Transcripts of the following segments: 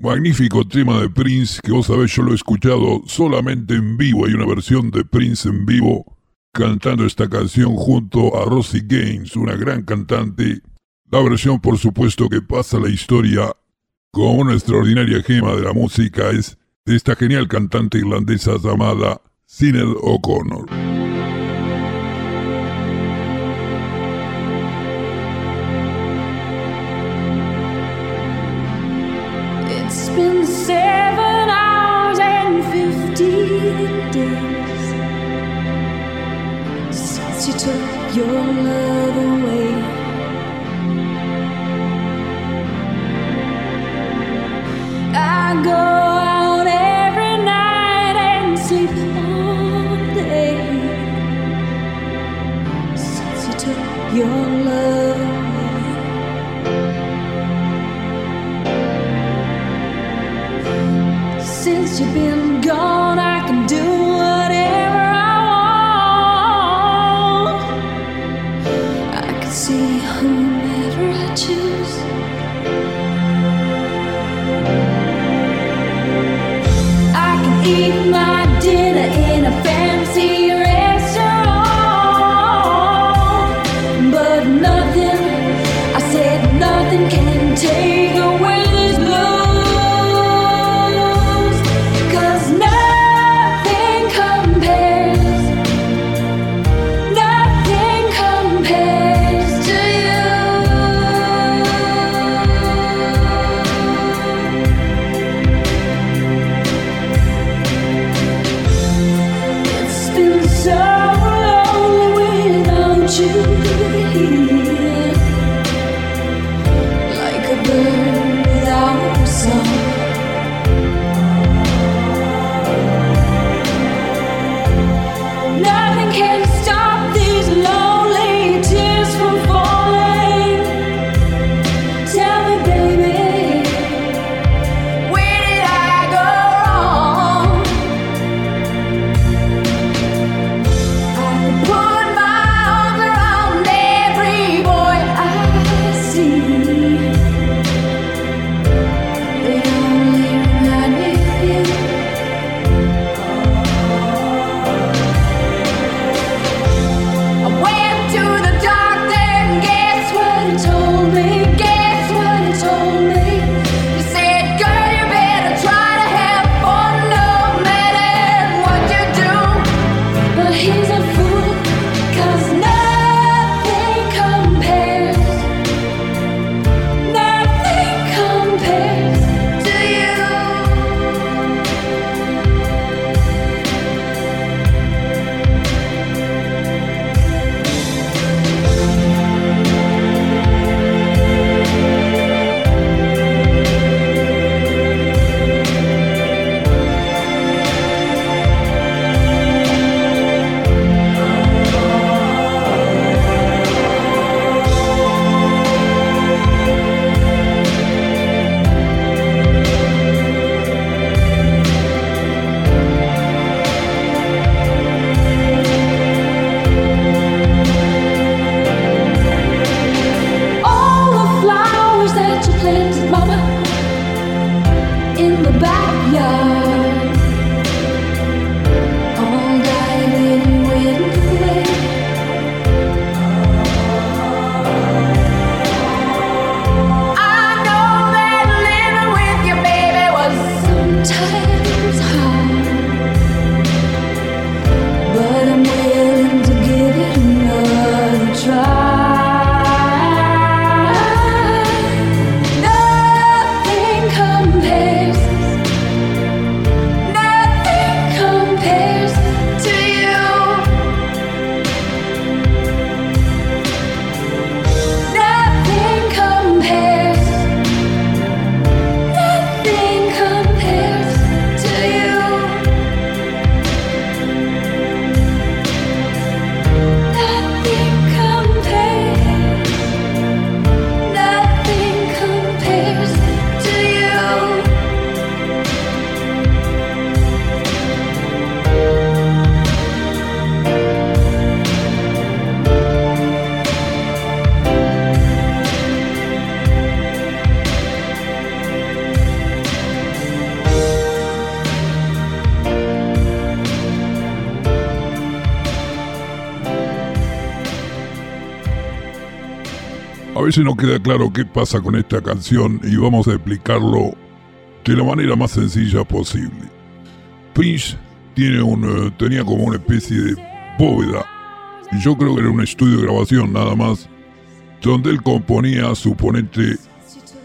magnífico tema de Prince que vos sabés yo lo he escuchado solamente en vivo. Hay una versión de Prince en vivo cantando esta canción junto a Rosie Gaines, una gran cantante. La versión por supuesto que pasa la historia con una extraordinaria gema de la música es de esta genial cantante irlandesa llamada Sinead O'Connor. seven hours and fifteen days since you took your love away. I go. Veces no queda claro qué pasa con esta canción y vamos a explicarlo de la manera más sencilla posible. Prince tiene un, eh, tenía como una especie de bóveda, y yo creo que era un estudio de grabación nada más, donde él componía, suponente,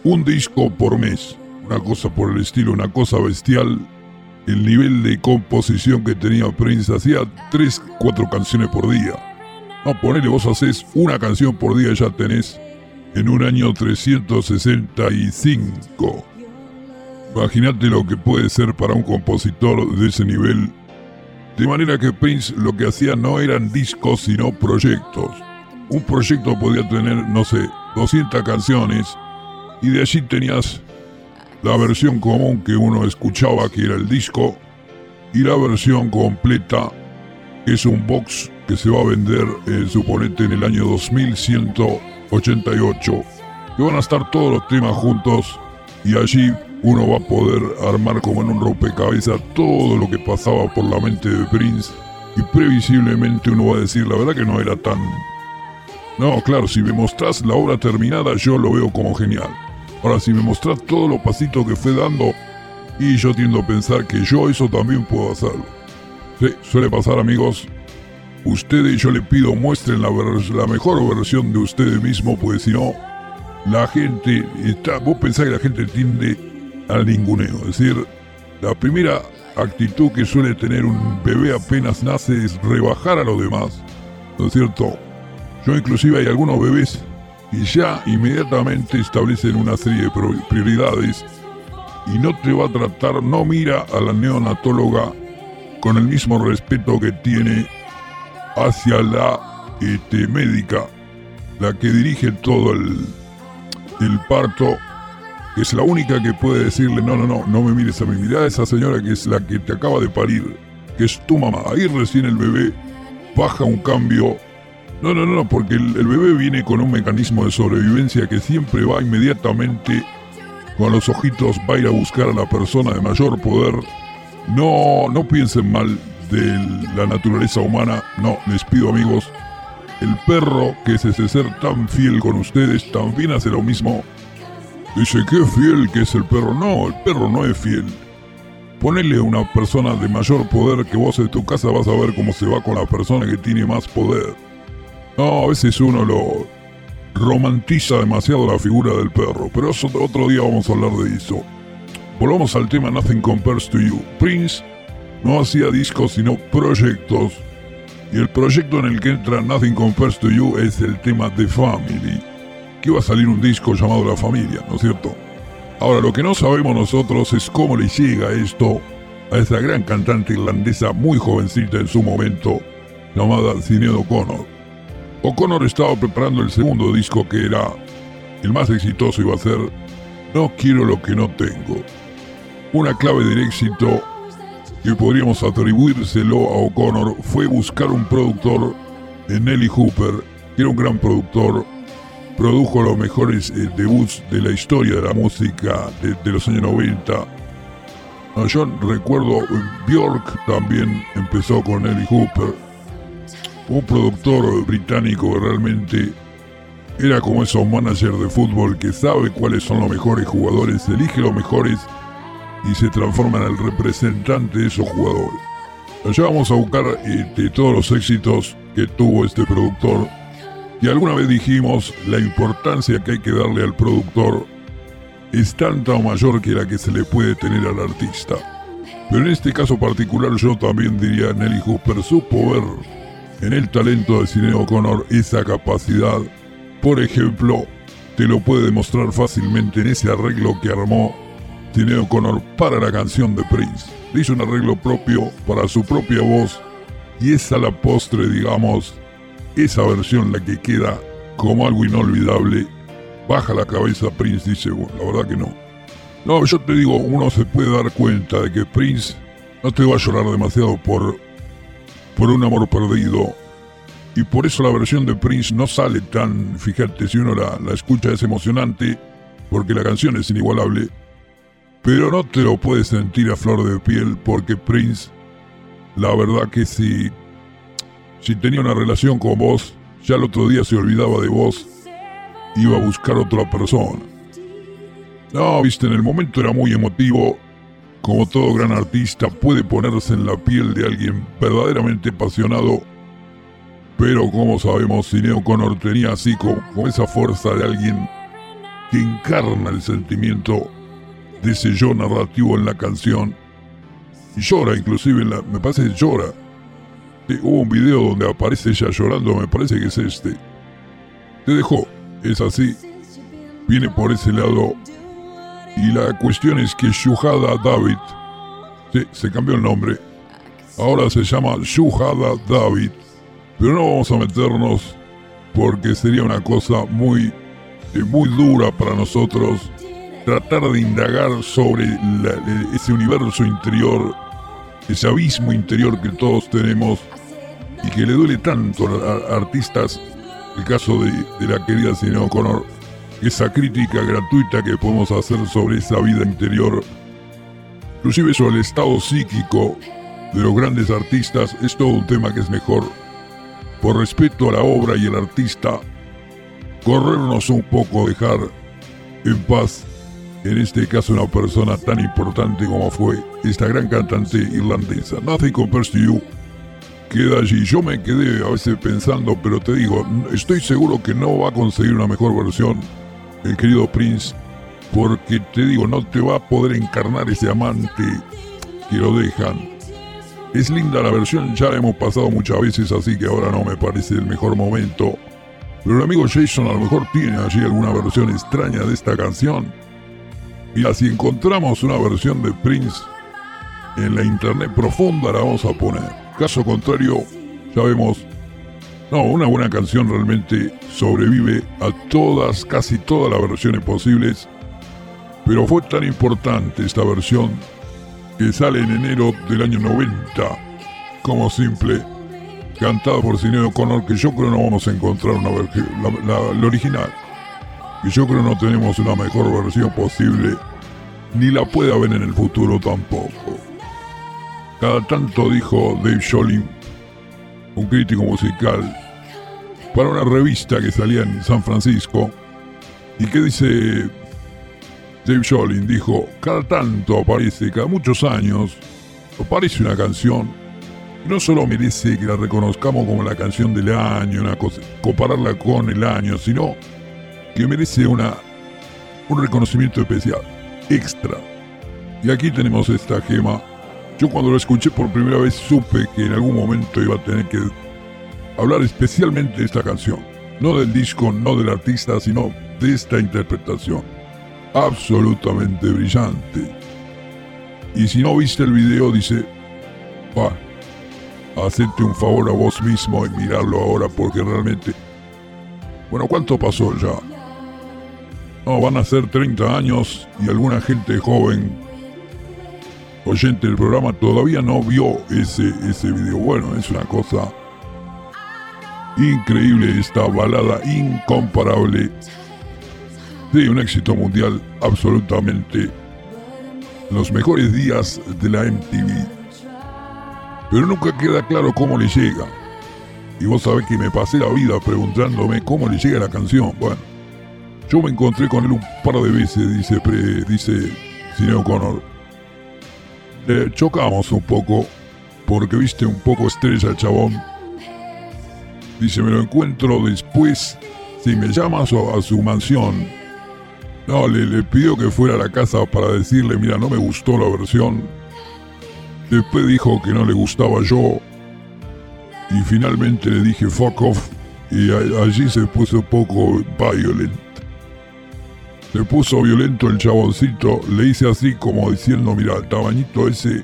un disco por mes, una cosa por el estilo, una cosa bestial. El nivel de composición que tenía Prince hacía 3, 4 canciones por día. No, ponele, vos haces una canción por día, ya tenés en un año 365. Imagínate lo que puede ser para un compositor de ese nivel. De manera que Prince lo que hacía no eran discos, sino proyectos. Un proyecto podía tener, no sé, 200 canciones y de allí tenías la versión común que uno escuchaba, que era el disco, y la versión completa, es un box que se va a vender, eh, suponete, en el año 2188, que van a estar todos los temas juntos y allí uno va a poder armar como en un rompecabezas todo lo que pasaba por la mente de Prince y previsiblemente uno va a decir, la verdad que no era tan... No, claro, si me mostrás la obra terminada yo lo veo como genial. Ahora, si me mostrás todos los pasitos que fue dando, y yo tiendo a pensar que yo eso también puedo hacerlo. Sí, suele pasar amigos. Ustedes yo le pido muestren la, la mejor versión de ustedes mismos, pues si no, la gente está... Vos pensás que la gente tiende al ninguneo. Es decir, la primera actitud que suele tener un bebé apenas nace es rebajar a los demás. ¿No es cierto? Yo inclusive hay algunos bebés y ya inmediatamente establecen una serie de prioridades y no te va a tratar, no mira a la neonatóloga con el mismo respeto que tiene hacia la este, médica, la que dirige todo el, el parto, que es la única que puede decirle, no, no, no, no me mires a mí, mira a esa señora que es la que te acaba de parir, que es tu mamá, ahí recién el bebé baja un cambio. No, no, no, porque el, bebé viene con un mecanismo de sobrevivencia que siempre va inmediatamente con los ojitos, va a ir a buscar a la persona de mayor poder. No, no piensen mal de la naturaleza humana. No, les pido amigos, el perro que es ese ser tan fiel con ustedes también hace lo mismo. Dice, qué fiel que es el perro. No, el perro no es fiel. Ponele a una persona de mayor poder que vos en tu casa vas a ver cómo se va con la persona que tiene más poder. No, a veces uno lo romantiza demasiado la figura del perro, pero otro día vamos a hablar de eso. Volvamos al tema Nothing Compares to You. Prince no hacía discos sino proyectos. Y el proyecto en el que entra Nothing Compares to You es el tema The Family. Que va a salir un disco llamado La Familia, ¿no es cierto? Ahora, lo que no sabemos nosotros es cómo le llega esto a esa gran cantante irlandesa muy jovencita en su momento, llamada Sinead O'Connor. O'Connor estaba preparando el segundo disco que era el más exitoso iba a ser No quiero lo que no tengo. Una clave del éxito que podríamos atribuírselo a O'Connor fue buscar un productor en Nelly Hooper, que era un gran productor, produjo los mejores eh, debuts de la historia de la música de, los años 90. Ah, yo recuerdo, eh, Bjork también empezó con Nelly Hooper un productor británico que realmente era como esos managers de fútbol que sabe cuáles son los mejores jugadores, elige los mejores y se transforma en el representante de esos jugadores. Allá vamos a buscar este, todos los éxitos que tuvo este productor y alguna vez dijimos la importancia que hay que darle al productor es tanta o mayor que la que se le puede tener al artista. Pero en este caso particular yo también diría Nelly Hooper supo ver en el talento de Cine O'Connor esa capacidad, por ejemplo, te lo puede demostrar fácilmente en ese arreglo que armó Cine O'Connor para la canción de Prince. Le hizo un arreglo propio para su propia voz y esa la postre, digamos, esa versión la que queda como algo inolvidable. Baja la cabeza Prince dice, bueno, la verdad que no. No, yo te digo, uno se puede dar cuenta de que Prince no te va a llorar demasiado por por un amor perdido. Y por eso la versión de Prince no sale tan, fíjate, si uno la, escucha es emocionante, porque la canción es inigualable, pero no te lo puedes sentir a flor de piel porque Prince, la verdad que si, si tenía una relación con vos, ya el otro día se olvidaba de vos. iba a buscar otra persona. No, viste, en el momento era muy emotivo. Como todo gran artista puede ponerse en la piel de alguien verdaderamente apasionado. Pero como sabemos, Cineo Connor tenía así con, esa fuerza de alguien que encarna el sentimiento ese yo narrativo en la canción. Y llora, inclusive, en la, me parece que llora. Sí, hubo un video donde aparece ella llorando, me parece que es este. Te dejó, es así. Viene por ese lado. Y la cuestión es que Shuhada David, sí, se cambió el nombre. Ahora se llama Shuhada David. Pero no vamos a meternos porque sería una cosa muy, eh, muy dura para nosotros tratar de indagar sobre ese universo interior, ese abismo interior que todos tenemos y que le duele tanto a, artistas, el caso de, de la querida Cine O'Connor, esa crítica gratuita que podemos hacer sobre esa vida interior, inclusive sobre el estado psíquico de los grandes artistas, es todo un tema que es mejor, por respeto a la obra y el artista, corrernos un poco, dejar en paz en este caso una persona tan importante como fue esta gran cantante irlandesa. Nothing Compares to You queda allí. Yo me quedé a veces pensando, pero te digo, estoy seguro que no va a conseguir una mejor versión el querido Prince, porque te digo, no te va a poder encarnar ese amante que lo dejan. Es linda la versión, ya la hemos pasado muchas veces, así que ahora no me parece el mejor momento. Pero el amigo Jason a lo mejor tiene allí alguna versión extraña de esta canción. Mira, si encontramos una versión de Prince en la internet profunda, la vamos a poner. Caso contrario, ya vemos. No, una buena canción realmente sobrevive a todas, casi todas las versiones posibles. Pero fue tan importante esta versión que sale en enero del año 90 como simple, cantada por Sinead O'Connor, que yo creo no vamos a encontrar una versión, la, la- la original. Y yo creo no tenemos una mejor versión posible, ni la puede haber en el futuro tampoco. Cada tanto dijo Dave Sholin, un crítico musical, para una revista que salía en San Francisco, y que dice Dave Sholin, dijo, cada tanto aparece, cada muchos años, aparece una canción, no solo merece que la reconozcamos como la canción del año, una cosa, compararla con el año, sino que merece una, un reconocimiento especial, extra. Y aquí tenemos esta gema. Yo cuando lo escuché por primera vez supe que en algún momento iba a tener que hablar especialmente de esta canción. No del disco, no del artista, sino de esta interpretación. Absolutamente brillante. Y si no viste el video, dice, va, hacete un favor a vos mismo y mirarlo ahora porque realmente... Bueno, ¿cuánto pasó ya? No, van a ser 30 años y alguna gente joven, oyente del programa, todavía no vio ese, ese video. Bueno, es una cosa increíble esta balada incomparable. Sí, un éxito mundial absolutamente. Los mejores días de la MTV. Pero nunca queda claro cómo le llega. Y vos sabés que me pasé la vida preguntándome cómo le llega la canción. Bueno, yo me encontré con él un par de veces, dice, pre- dice Sinead O'Connor. Chocamos un poco, porque viste un poco estrella el chabón. Dice, me lo encuentro después, si me llamas a, su mansión. No, le, le pidió que fuera a la casa para decirle, mira, no me gustó la versión. Después dijo que no le gustaba yo. Y finalmente le dije, fuck off. Y allí se puso un poco violent. Se puso violento el chaboncito. Le hice así como diciendo, mira, el tamañito ese.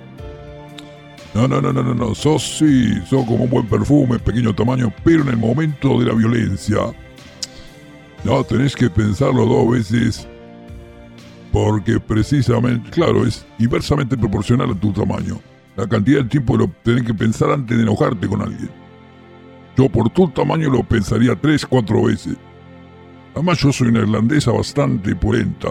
No, no, no, no, no, no. Sos sí, sos como un buen perfume, pequeño tamaño, pero en el momento de la violencia. No, tenés que pensarlo dos veces. Porque precisamente, claro, es inversamente proporcional a tu tamaño. La cantidad de tiempo lo tenés que pensar antes de enojarte con alguien. Yo por tu tamaño lo pensaría tres, cuatro veces. Además yo soy una irlandesa bastante purenta.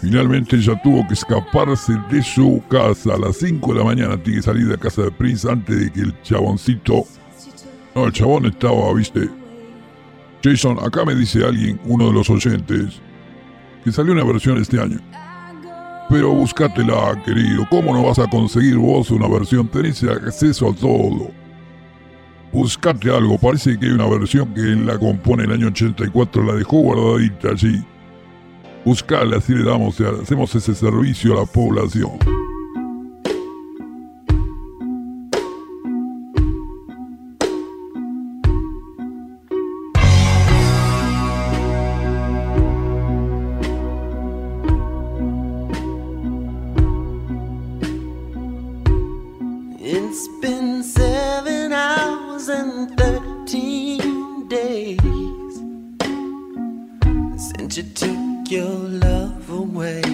Finalmente ella tuvo que escaparse de su casa. A las 5 de la mañana tiene que salir de la casa de Prince antes de que el chaboncito... No, el chabón estaba, viste. Jason, acá me dice alguien, uno de los oyentes, que salió una versión este año. Pero búscatela, querido. ¿Cómo no vas a conseguir vos una versión? Tenés acceso a todo. Buscate algo, parece que hay una versión que él la compone en el año 84, la dejó guardadita allí. Buscala, así le damos, hacemos ese servicio a la población. you take your love away?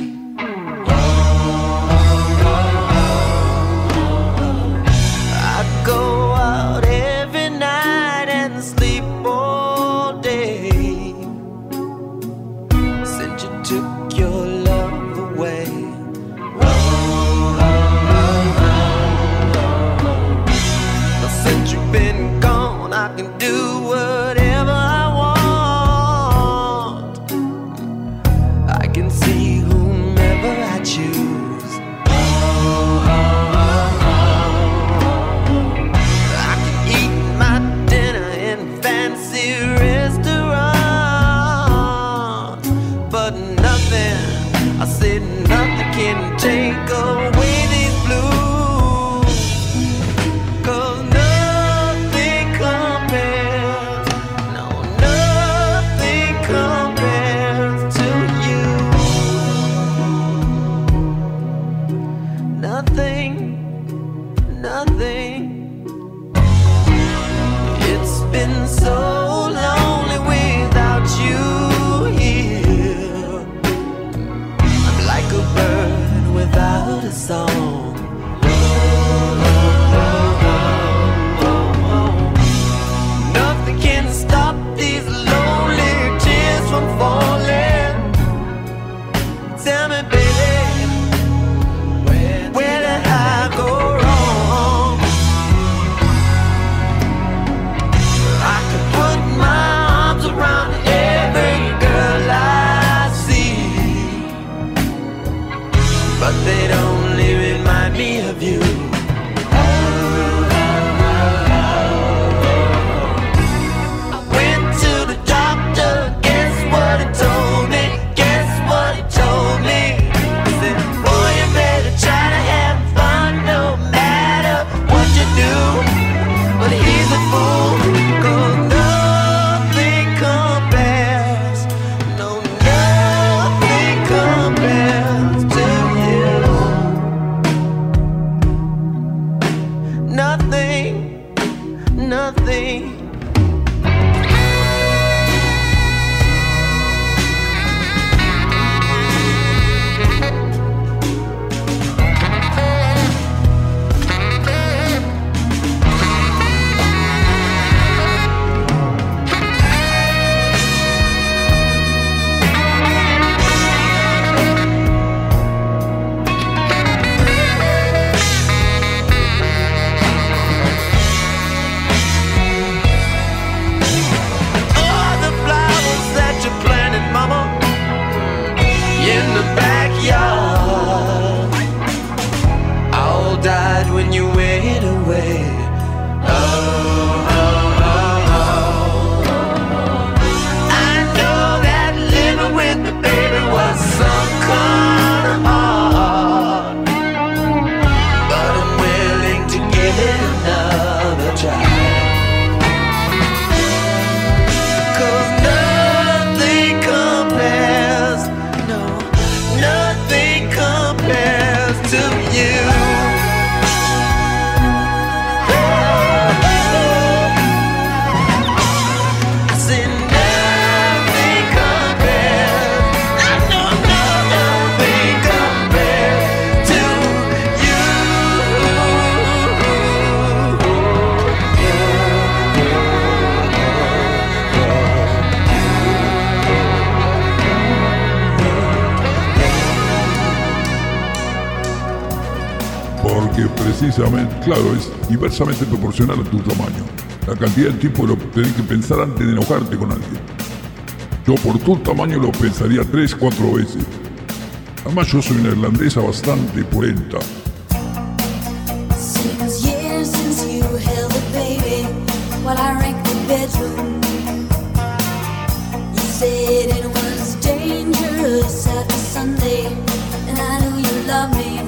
inversamente, claro, es inversamente proporcional a tu tamaño. La cantidad de tiempo lo tenés que pensar antes de enojarte con alguien. Yo por tu tamaño lo pensaría tres, cuatro veces. Además yo soy una irlandesa bastante purenta. said it was dangerous at the Sunday, and I knew you loved me.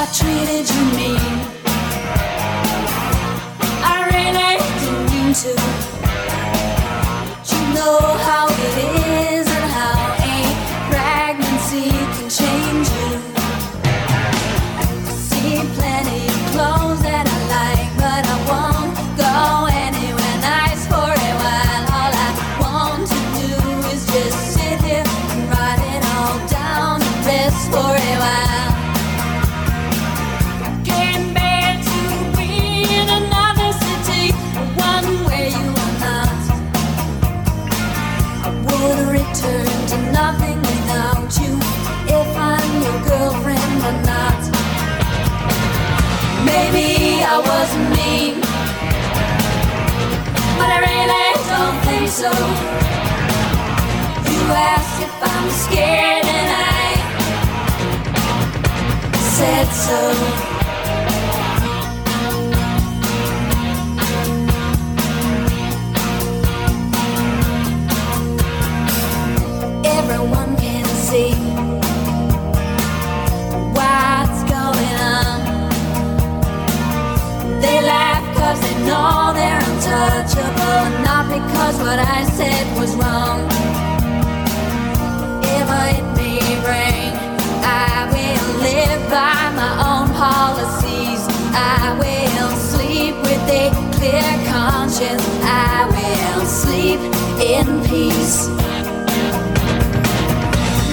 I treated you mean. I really didn't mean to. I was mean, but I really don't think so. You asked if I'm scared, and I said so. Untouchable, not because what I said was wrong. If it may bring, I will live by my own policies. I will sleep with a clear conscience. I will sleep in peace.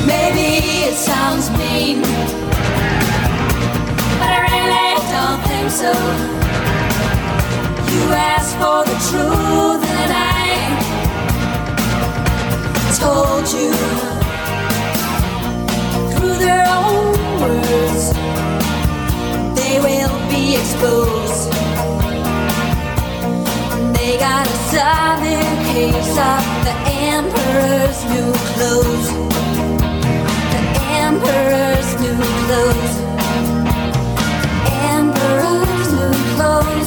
Maybe it sounds mean, but I really don't think so grasp for the truth and I told you through their own words. They will be exposed. They got a solid case of the emperor's new clothes. The emperor's new clothes. The emperor's new clothes.